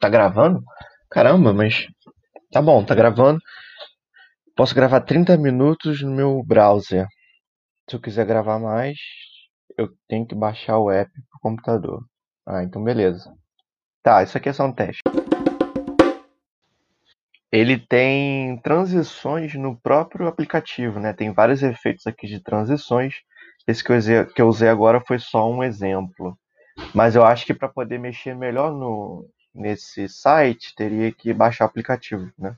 Tá gravando? Caramba, mas tá bom, tá gravando. Posso gravar 30 minutos no meu browser. Se eu quiser gravar mais, eu tenho que baixar o app pro computador. Ah, então beleza. Tá, isso aqui é só um teste. Ele tem transições no próprio aplicativo, né? Tem vários efeitos aqui de transições. Esse que eu usei, que eu usei agora foi só um exemplo. Mas eu acho que para poder mexer melhor no, nesse site, teria que baixar o aplicativo, né?